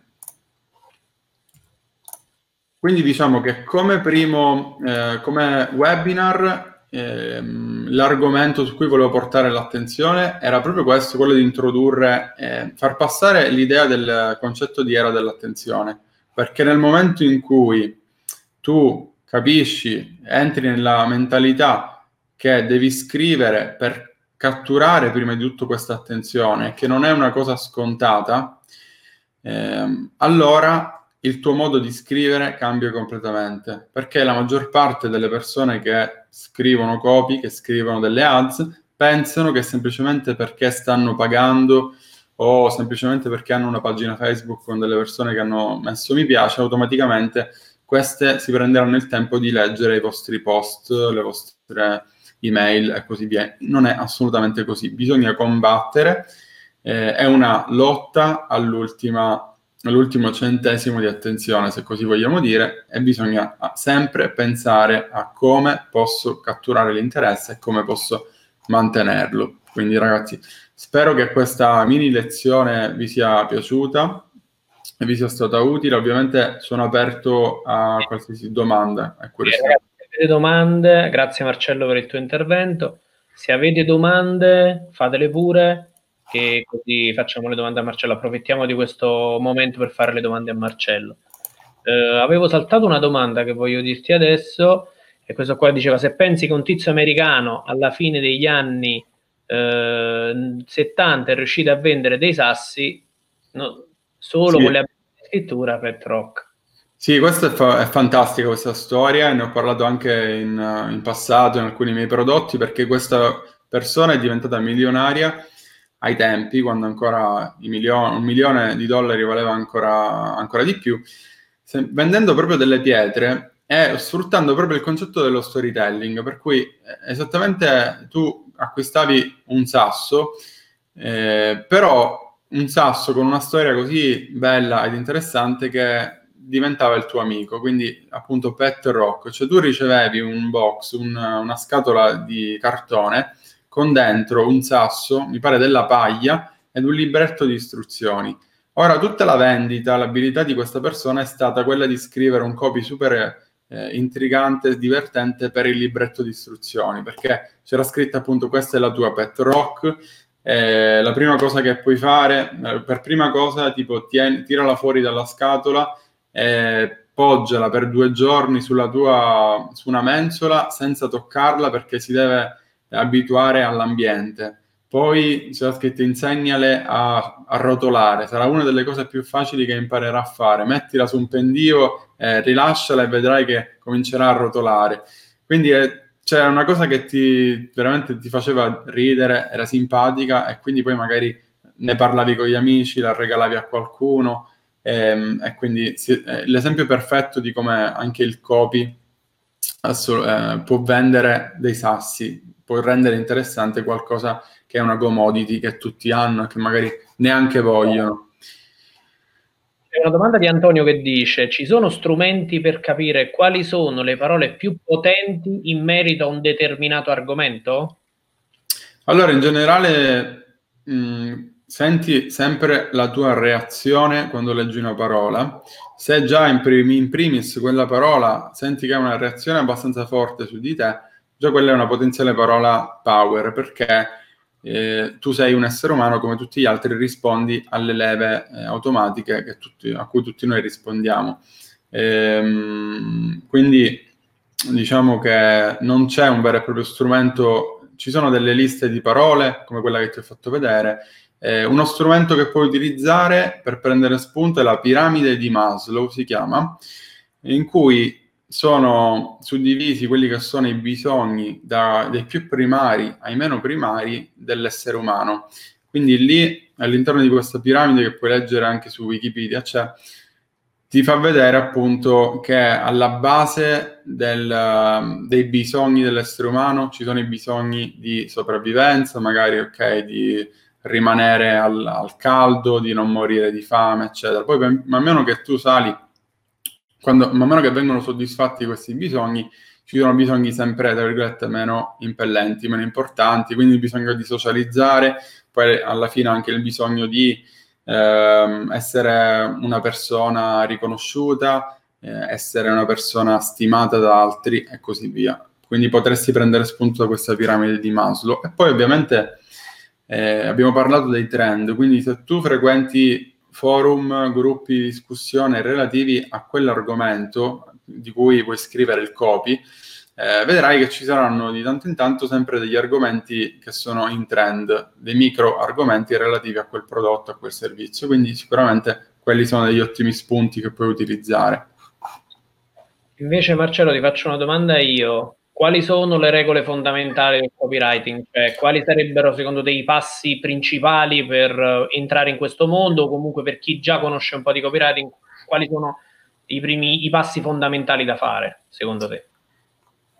quindi diciamo che come primo, eh, come webinar, ehm, l'argomento su cui volevo portare l'attenzione era proprio questo, quello di introdurre, eh, far passare l'idea del concetto di era dell'attenzione, perché nel momento in cui tu capisci, entri nella mentalità che devi scrivere per catturare prima di tutto questa attenzione, che non è una cosa scontata, ehm, allora il tuo modo di scrivere cambia completamente, perché la maggior parte delle persone che scrivono copy, che scrivono delle ads, pensano che semplicemente perché stanno pagando o semplicemente perché hanno una pagina Facebook con delle persone che hanno messo mi piace, automaticamente queste si prenderanno il tempo di leggere i vostri post, le vostre email e così via. Non è assolutamente così, bisogna combattere, eh, è una lotta all'ultima l'ultimo centesimo di attenzione, se così vogliamo dire, e bisogna sempre pensare a come posso catturare l'interesse e come posso mantenerlo. Quindi ragazzi, spero che questa mini lezione vi sia piaciuta e vi sia stata utile. Ovviamente sono aperto a qualsiasi domanda.
Se domande, grazie Marcello per il tuo intervento. Se avete domande, fatele pure che così facciamo le domande a Marcello. Approfittiamo di questo momento per fare le domande a Marcello. Eh, avevo saltato una domanda che voglio dirti adesso, e questo qua diceva: se pensi che un tizio americano alla fine degli anni eh, 70 è riuscito a vendere dei sassi no, solo sì. con le abilità di scrittura, Pet Rock.
Sì, questa è, fa- è, fantastica questa storia, ne ho parlato anche in, in passato in alcuni miei prodotti perché questa persona è diventata milionaria ai tempi, quando ancora milioni, un milione di dollari valeva ancora, ancora di più, se, vendendo proprio delle pietre e sfruttando proprio il concetto dello storytelling, per cui eh, esattamente tu acquistavi un sasso, eh, però un sasso con una storia così bella ed interessante che diventava il tuo amico, quindi appunto pet rock, cioè tu ricevevi un box, un, una scatola di cartone con dentro un sasso, mi pare della paglia, ed un libretto di istruzioni. Ora, tutta la vendita, l'abilità di questa persona è stata quella di scrivere un copy super eh, intrigante e divertente per il libretto di istruzioni, perché c'era scritto appunto questa è la tua pet rock, eh, la prima cosa che puoi fare, eh, per prima cosa, tipo tieni, tirala fuori dalla scatola e poggiala per due giorni sulla tua, su una mensola senza toccarla perché si deve abituare all'ambiente. Poi c'era scritto insegnale a, a, rotolare, sarà una delle cose più facili che imparerà a fare. Mettila su un pendio, eh, rilasciala e vedrai che comincerà a rotolare. Quindi eh, c'era una cosa che ti veramente ti faceva ridere, era simpatica e quindi poi magari ne parlavi con gli amici, la regalavi a qualcuno ehm, e quindi sì, è l'esempio perfetto di come anche il copy assol- eh, può vendere dei sassi, può rendere interessante qualcosa che è una commodity che tutti hanno e che magari neanche vogliono.
C'è una domanda di Antonio che dice: ci sono strumenti per capire quali sono le parole più potenti in merito a un determinato argomento?
Allora, in generale, mh, senti sempre la tua reazione quando leggi una parola. Se già in, prim- in primis quella parola senti che ha una reazione abbastanza forte su di te, già quella è una potenziale parola power perché eh, tu sei un essere umano come tutti gli altri, rispondi alle leve eh, automatiche tutti, a cui tutti noi rispondiamo. Ehm, quindi diciamo che non c'è un vero e proprio strumento, ci sono delle liste di parole come quella che ti ho fatto vedere. Eh, uno strumento che puoi utilizzare per prendere spunto è la piramide di Maslow, si chiama, in cui sono suddivisi quelli che sono i bisogni da, dai più primari ai meno primari dell'essere umano. Quindi lì, all'interno di questa piramide, che puoi leggere anche su Wikipedia, c'è, ti fa vedere appunto che alla base del, dei bisogni dell'essere umano ci sono i bisogni di sopravvivenza, magari ok, di rimanere al, al caldo, di non morire di fame, eccetera. Poi man mano che tu sali quando, man mano che vengono soddisfatti questi bisogni, ci sono bisogni sempre, tra virgolette, meno impellenti, meno importanti, quindi il bisogno di socializzare, poi alla fine anche il bisogno di eh, essere una persona riconosciuta, eh, essere una persona stimata da altri e così via. Quindi potresti prendere spunto da questa piramide di Maslow. E poi ovviamente eh, abbiamo parlato dei trend, quindi se tu frequenti forum, gruppi di discussione relativi a quell'argomento di cui vuoi scrivere il copy, eh, vedrai che ci saranno di tanto in tanto sempre degli argomenti che sono in trend, dei micro argomenti relativi a quel prodotto, a quel servizio. Quindi sicuramente quelli sono degli ottimi spunti che puoi utilizzare.
Invece Marcello ti faccio una domanda io quali sono le regole fondamentali del copywriting? Cioè, quali sarebbero secondo te i passi principali per uh, entrare in questo mondo o comunque per chi già conosce un po' di copywriting, quali sono i primi i passi fondamentali da fare secondo te?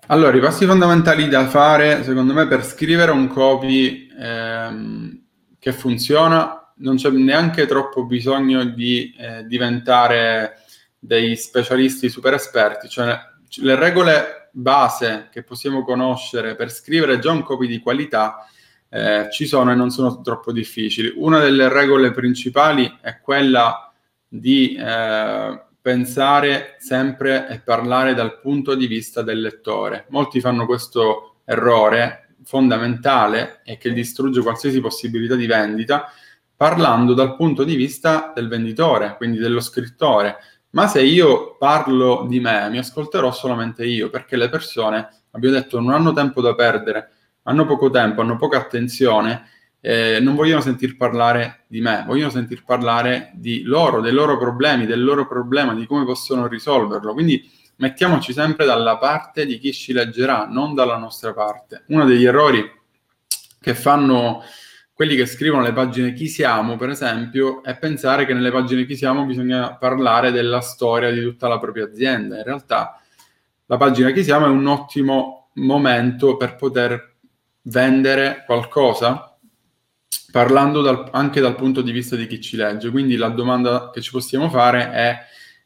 Allora, i passi fondamentali da fare, secondo me, per scrivere un copy ehm, che funziona, non c'è neanche troppo bisogno di eh, diventare dei specialisti super esperti, cioè le regole base che possiamo conoscere per scrivere già un copy di qualità eh, ci sono e non sono troppo difficili. Una delle regole principali è quella di eh, pensare sempre e parlare dal punto di vista del lettore. Molti fanno questo errore fondamentale e che distrugge qualsiasi possibilità di vendita parlando dal punto di vista del venditore, quindi dello scrittore ma se io parlo di me, mi ascolterò solamente io, perché le persone, abbiamo detto, non hanno tempo da perdere, hanno poco tempo, hanno poca attenzione, eh, non vogliono sentir parlare di me, vogliono sentir parlare di loro, dei loro problemi, del loro problema, di come possono risolverlo. Quindi mettiamoci sempre dalla parte di chi ci leggerà, non dalla nostra parte. Uno degli errori che fanno quelli che scrivono le pagine Chi siamo, per esempio, è pensare che nelle pagine Chi siamo bisogna parlare della storia di tutta la propria azienda. In realtà la pagina Chi siamo è un ottimo momento per poter vendere qualcosa parlando dal, anche dal punto di vista di chi ci legge. Quindi la domanda che ci possiamo fare è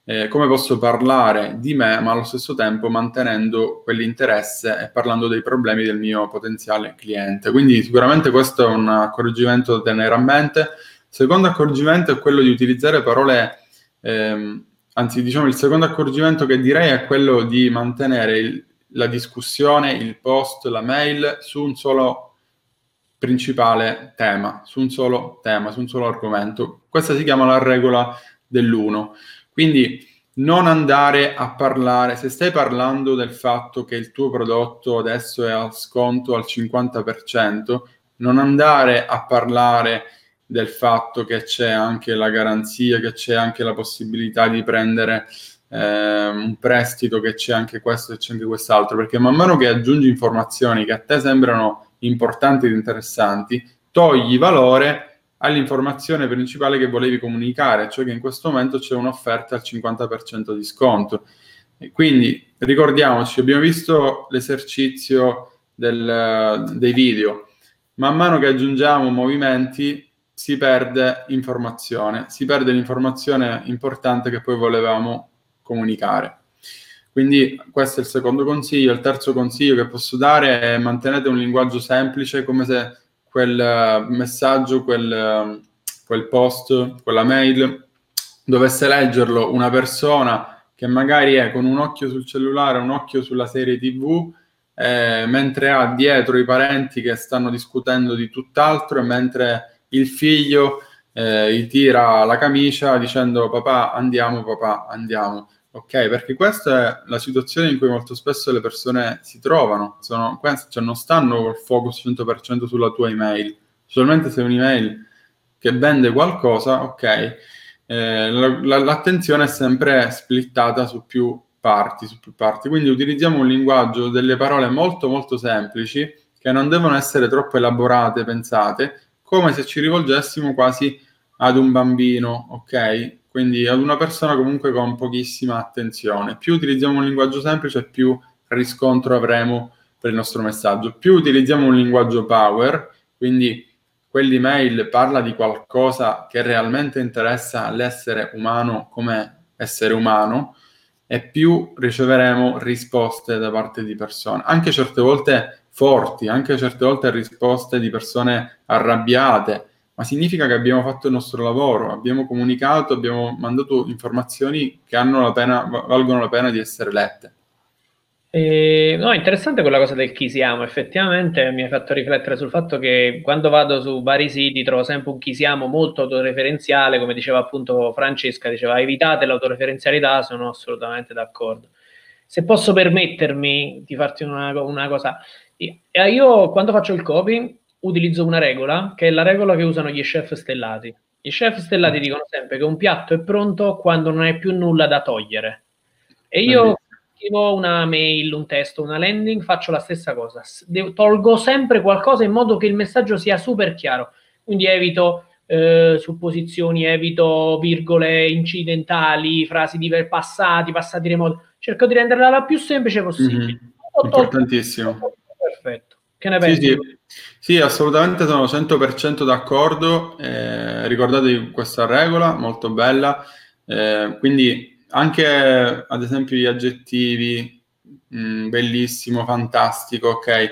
eh, come posso parlare di me, ma allo stesso tempo mantenendo quell'interesse e parlando dei problemi del mio potenziale cliente. Quindi sicuramente questo è un accorgimento da tenere a mente. Secondo accorgimento è quello di utilizzare parole, ehm, anzi diciamo il secondo accorgimento che direi è quello di mantenere il, la discussione, il post, la mail su un solo principale tema, su un solo tema, su un solo argomento. Questa si chiama la regola dell'uno. Quindi non andare a parlare, se stai parlando del fatto che il tuo prodotto adesso è a sconto al 50%, non andare a parlare del fatto che c'è anche la garanzia, che c'è anche la possibilità di prendere eh, un prestito, che c'è anche questo e c'è anche quest'altro, perché man mano che aggiungi informazioni che a te sembrano importanti ed interessanti, togli valore all'informazione principale che volevi comunicare, cioè che in questo momento c'è un'offerta al 50% di sconto. E quindi ricordiamoci, abbiamo visto l'esercizio del, dei video, man mano che aggiungiamo movimenti si perde informazione, si perde l'informazione importante che poi volevamo comunicare. Quindi questo è il secondo consiglio. Il terzo consiglio che posso dare è mantenete un linguaggio semplice come se quel eh, messaggio, quel, eh, quel post, quella mail, dovesse leggerlo una persona che magari è con un occhio sul cellulare, un occhio sulla serie TV, eh, mentre ha dietro i parenti che stanno discutendo di tutt'altro e mentre il figlio eh, gli tira la camicia dicendo papà andiamo, papà andiamo. Ok, perché questa è la situazione in cui molto spesso le persone si trovano, sono, cioè non stanno col focus 100% sulla tua email, solamente se è un'email che vende qualcosa, ok, eh, la, l'attenzione è sempre splittata su più parti, su più parti, quindi utilizziamo un linguaggio delle parole molto molto semplici che non devono essere troppo elaborate, pensate, come se ci rivolgessimo quasi ad un bambino, ok? Quindi ad una persona comunque con pochissima attenzione. Più utilizziamo un linguaggio semplice, più riscontro avremo per il nostro messaggio. Più utilizziamo un linguaggio power, quindi quell'email parla di qualcosa che realmente interessa all'essere umano come essere umano, e più riceveremo risposte da parte di persone, anche certe volte forti, anche certe volte risposte di persone arrabbiate, ma significa che abbiamo fatto il nostro lavoro, abbiamo comunicato, abbiamo mandato informazioni che la pena, valgono la pena di essere lette.
Eh, no, interessante quella cosa del chi siamo, effettivamente mi ha fatto riflettere sul fatto che quando vado su vari siti trovo sempre un chi siamo molto autoreferenziale, come diceva appunto Francesca, diceva evitate l'autoreferenzialità, sono assolutamente d'accordo. Se posso permettermi di farti una, una cosa, io quando faccio il copy utilizzo una regola, che è la regola che usano gli chef stellati. I chef stellati dicono sempre che un piatto è pronto quando non hai più nulla da togliere. E io scrivo una mail, un testo, una landing, faccio la stessa cosa. Devo, tolgo sempre qualcosa in modo che il messaggio sia super chiaro. Quindi evito eh, supposizioni, evito virgole incidentali, frasi di passati, passati remoti. Cerco di renderla la più semplice possibile. Mm-hmm.
Importantissimo.
Perfetto. Che ne pensi?
Sì, sì. sì, assolutamente sono 100% d'accordo. Eh, ricordatevi questa regola, molto bella. Eh, quindi anche ad esempio gli aggettivi, mh, mm, bellissimo, fantastico, ok?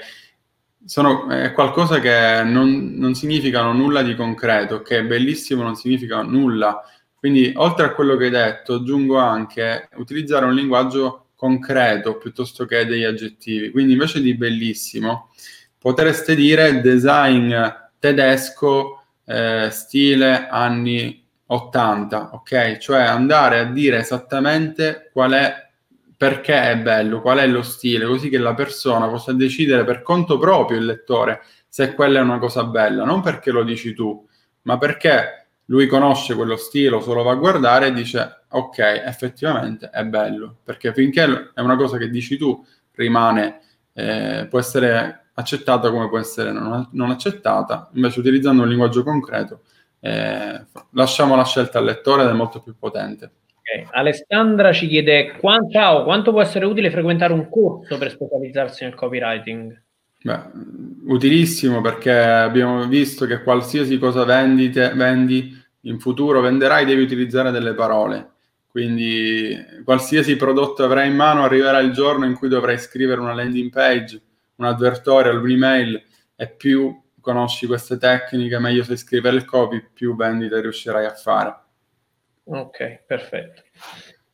Sono, è qualcosa che non, non significano nulla di concreto, ok? Bellissimo non significa nulla. Quindi, oltre a quello che hai detto, aggiungo anche utilizzare un linguaggio concreto piuttosto che degli aggettivi. Quindi, invece di bellissimo, potreste dire design tedesco eh, stile anni 80, ok? Cioè andare a dire esattamente qual è, perché è bello, qual è lo stile, così che la persona possa decidere per conto proprio il lettore se quella è una cosa bella, non perché lo dici tu, ma perché lui conosce quello stile, solo va a guardare e dice ok, effettivamente è bello, perché finché è una cosa che dici tu rimane, eh, può essere accettata come può essere non, non accettata, invece utilizzando un linguaggio concreto eh, lasciamo la scelta al lettore ed è molto più potente.
Okay. Alessandra ci chiede quanto, quanto può essere utile frequentare un corso per specializzarsi nel copywriting?
Beh, utilissimo perché abbiamo visto che qualsiasi cosa vendite, vendi in futuro venderai devi utilizzare delle parole. Quindi qualsiasi prodotto avrai in mano arriverà il giorno in cui dovrai scrivere una landing page, un advertorial, un'email e più conosci queste tecniche, meglio sai scrivere il copy, più vendite riuscirai a fare.
Ok, perfetto.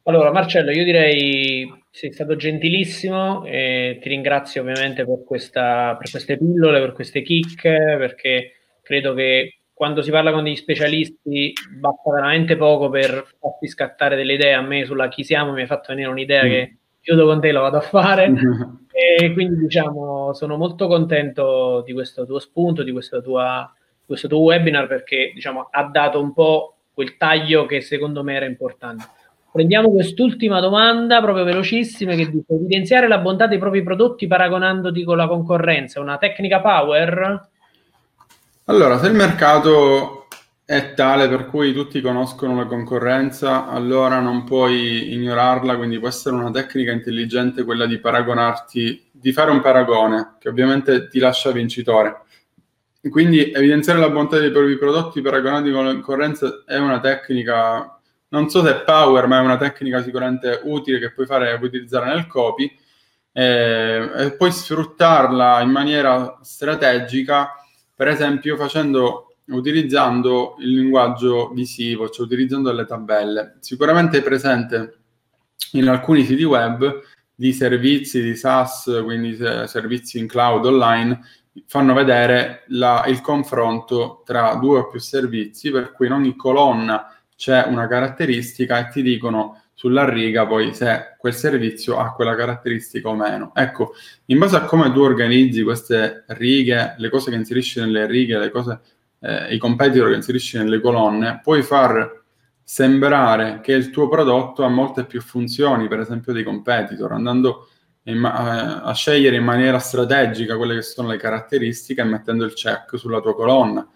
Allora Marcello, io direi sei stato gentilissimo e ti ringrazio ovviamente per, questa, per queste pillole, per queste chicche, perché credo che quando si parla con degli specialisti basta veramente poco per farti scattare delle idee. A me sulla chi siamo mi hai fatto venire un'idea mm. che chiudo con te, lo vado a fare. e quindi diciamo sono molto contento di questo tuo spunto, di questo, tua, questo tuo webinar perché diciamo ha dato un po' quel taglio che secondo me era importante. Prendiamo quest'ultima domanda, proprio velocissima, che dice evidenziare la bontà dei propri prodotti paragonandoti con la concorrenza, una tecnica power?
Allora, se il mercato è tale per cui tutti conoscono la concorrenza, allora non puoi ignorarla, quindi può essere una tecnica intelligente quella di paragonarti, di fare un paragone, che ovviamente ti lascia vincitore. Quindi evidenziare la bontà dei propri prodotti paragonati con la concorrenza è una tecnica non so se è power, ma è una tecnica sicuramente utile che puoi fare puoi utilizzare nel copy eh, e puoi sfruttarla in maniera strategica, per esempio facendo utilizzando il linguaggio visivo, cioè utilizzando delle tabelle. Sicuramente è presente in alcuni siti web di servizi di SaaS, quindi servizi in cloud online, fanno vedere la, il confronto tra due o più servizi, per cui in ogni colonna c'è una caratteristica e ti dicono sulla riga poi se quel servizio ha quella caratteristica o meno. Ecco, in base a come tu organizzi queste righe, le cose che inserisci nelle righe, le cose, eh, i competitor che inserisci nelle colonne, puoi far sembrare che il tuo prodotto ha molte più funzioni, per esempio dei competitor, andando ma- a scegliere in maniera strategica quelle che sono le caratteristiche e mettendo il check sulla tua colonna.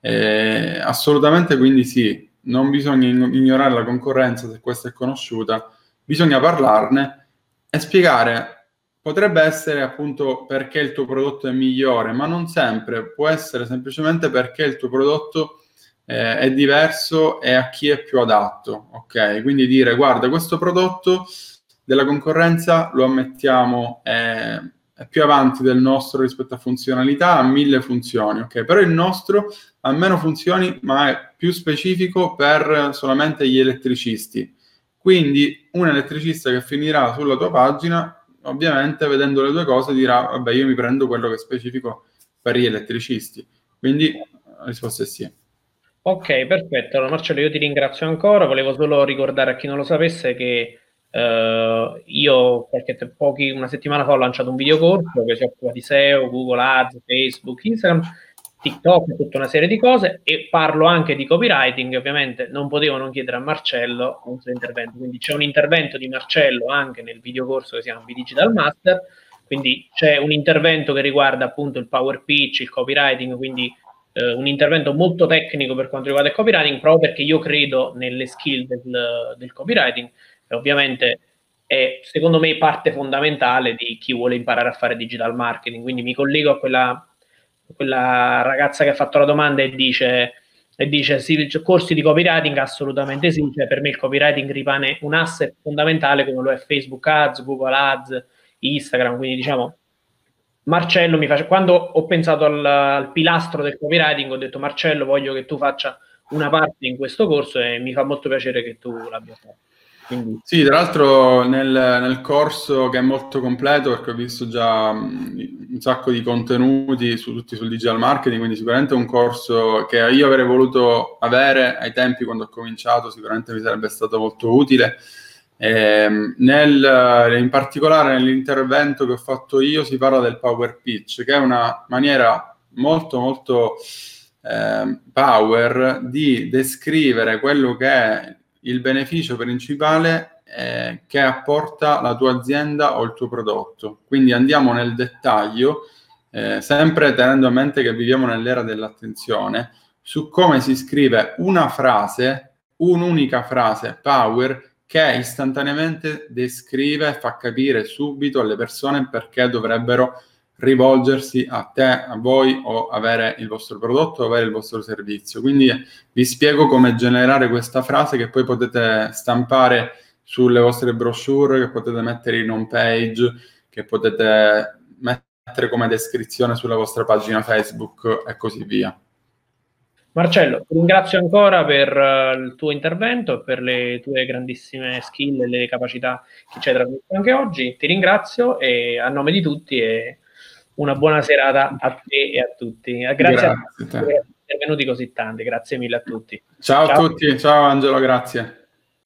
Eh, assolutamente quindi sì, non bisogna ignorare la concorrenza se questa è conosciuta, bisogna parlarne e spiegare. Potrebbe essere appunto perché il tuo prodotto è migliore, ma non sempre, può essere semplicemente perché il tuo prodotto eh, è diverso e a chi è più adatto. Ok, quindi dire guarda, questo prodotto della concorrenza lo ammettiamo è, è più avanti del nostro rispetto a funzionalità, ha mille funzioni, ok? Però il nostro ha meno funzioni, ma è più specifico per solamente gli elettricisti. Quindi un elettricista che finirà sulla tua pagina, ovviamente vedendo le due cose dirà, vabbè, io mi prendo quello che è specifico per gli elettricisti. Quindi la risposta è sì.
Ok, perfetto. Allora, Marcello, io ti ringrazio ancora. Volevo solo ricordare a chi non lo sapesse che Uh, io qualche te- pochi, una settimana fa ho lanciato un videocorso che si occupa di SEO, Google Ads, Facebook, Instagram TikTok, tutta una serie di cose e parlo anche di copywriting, ovviamente non potevo non chiedere a Marcello un suo intervento, quindi c'è un intervento di Marcello anche nel videocorso che si chiama Digital Master, quindi c'è un intervento che riguarda appunto il power pitch, il copywriting, quindi eh, un intervento molto tecnico per quanto riguarda il copywriting, proprio perché io credo nelle skill del, del copywriting. E ovviamente è secondo me parte fondamentale di chi vuole imparare a fare digital marketing, quindi mi collego a quella quella ragazza che ha fatto la domanda e dice, e dice sì, corsi di copywriting assolutamente sì, cioè per me il copywriting rimane un asset fondamentale come lo è Facebook Ads, Google Ads, Instagram, quindi diciamo Marcello mi face, quando ho pensato al, al pilastro del copywriting ho detto Marcello voglio che tu faccia una parte in questo corso e mi fa molto piacere che tu l'abbia fatto.
Quindi... Sì, tra l'altro nel, nel, corso che è molto completo, perché ho visto già un sacco di contenuti su, tutti sul digital marketing, quindi sicuramente un corso che io avrei voluto avere ai tempi quando ho cominciato, sicuramente mi sarebbe stato molto utile. Eh, nel, in particolare nell'intervento che ho fatto io si parla del power pitch, che è una maniera molto molto eh, power di descrivere quello che è il beneficio principale eh, che apporta la tua azienda o il tuo prodotto. Quindi andiamo nel dettaglio, eh, sempre tenendo a mente che viviamo nell'era dell'attenzione, su come si scrive una frase, un'unica frase power che istantaneamente descrive e fa capire subito alle persone perché dovrebbero rivolgersi a te, a voi o avere il vostro prodotto o avere il vostro servizio. Quindi vi spiego come generare questa frase che poi potete stampare sulle vostre brochure, che potete mettere in home page, che potete mettere come descrizione sulla vostra pagina Facebook e così via.
Marcello, ti ringrazio ancora per uh, il tuo intervento e per le tue grandissime skill e le capacità che ci hai trasmesso anche oggi. Ti ringrazio e a nome di tutti e una buona serata a te e a tutti. Grazie, grazie a tutti per essere venuti così tanti, grazie mille a tutti.
Ciao, ciao a tutti, ciao Angelo, grazie.